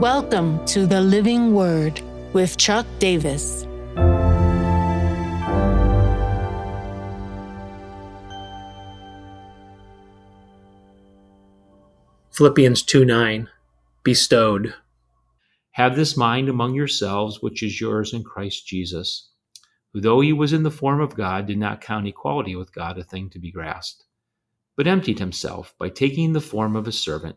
Welcome to the Living Word with Chuck Davis. Philippians 2 9, bestowed. Have this mind among yourselves, which is yours in Christ Jesus, who, though he was in the form of God, did not count equality with God a thing to be grasped, but emptied himself by taking the form of a servant,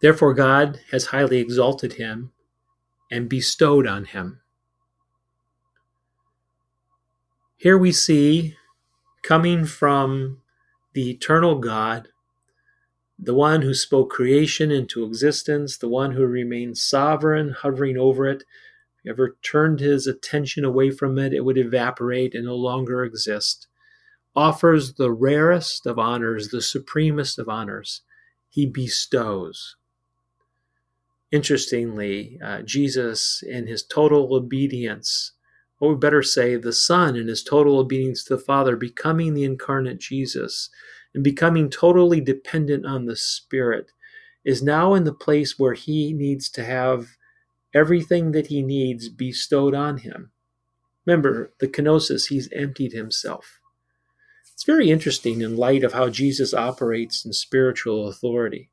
Therefore, God has highly exalted him and bestowed on him. Here we see, coming from the eternal God, the one who spoke creation into existence, the one who remains sovereign, hovering over it. If he ever turned his attention away from it, it would evaporate and no longer exist. Offers the rarest of honors, the supremest of honors. He bestows. Interestingly, uh, Jesus, in his total obedience, or we better say, the Son, in his total obedience to the Father, becoming the incarnate Jesus, and becoming totally dependent on the Spirit, is now in the place where he needs to have everything that he needs bestowed on him. Remember, the kenosis, he's emptied himself. It's very interesting in light of how Jesus operates in spiritual authority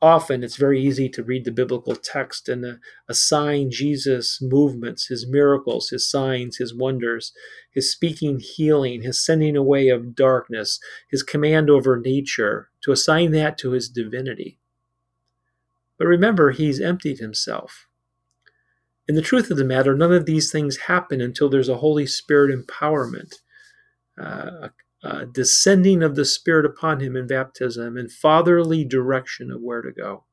often it's very easy to read the biblical text and uh, assign Jesus' movements, his miracles, his signs, his wonders, his speaking healing, his sending away of darkness, his command over nature, to assign that to his divinity. But remember, he's emptied himself. In the truth of the matter, none of these things happen until there's a Holy Spirit empowerment, uh, uh, descending of the Spirit upon him in baptism, and fatherly direction of where to go.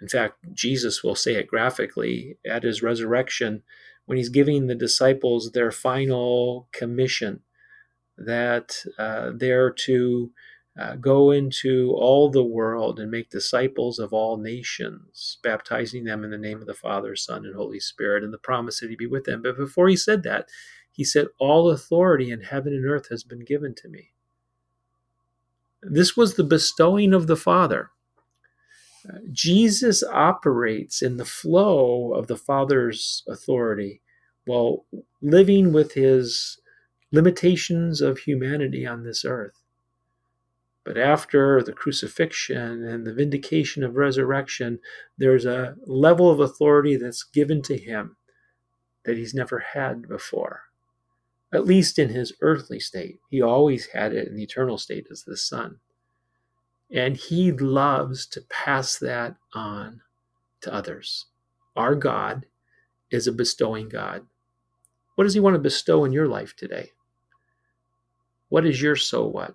In fact, Jesus will say it graphically at his resurrection when he's giving the disciples their final commission that uh, they're to uh, go into all the world and make disciples of all nations, baptizing them in the name of the Father, Son, and Holy Spirit, and the promise that He'd be with them. But before He said that, he said, All authority in heaven and earth has been given to me. This was the bestowing of the Father. Jesus operates in the flow of the Father's authority while living with his limitations of humanity on this earth. But after the crucifixion and the vindication of resurrection, there's a level of authority that's given to him that he's never had before at least in his earthly state. He always had it in the eternal state as the Son. And he loves to pass that on to others. Our God is a bestowing God. What does he want to bestow in your life today? What is your so what?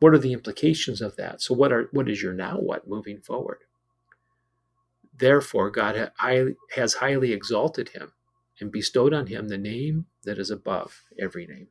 What are the implications of that? So what are what is your now what moving forward? Therefore, God has highly exalted him and bestowed on him the name that is above every name.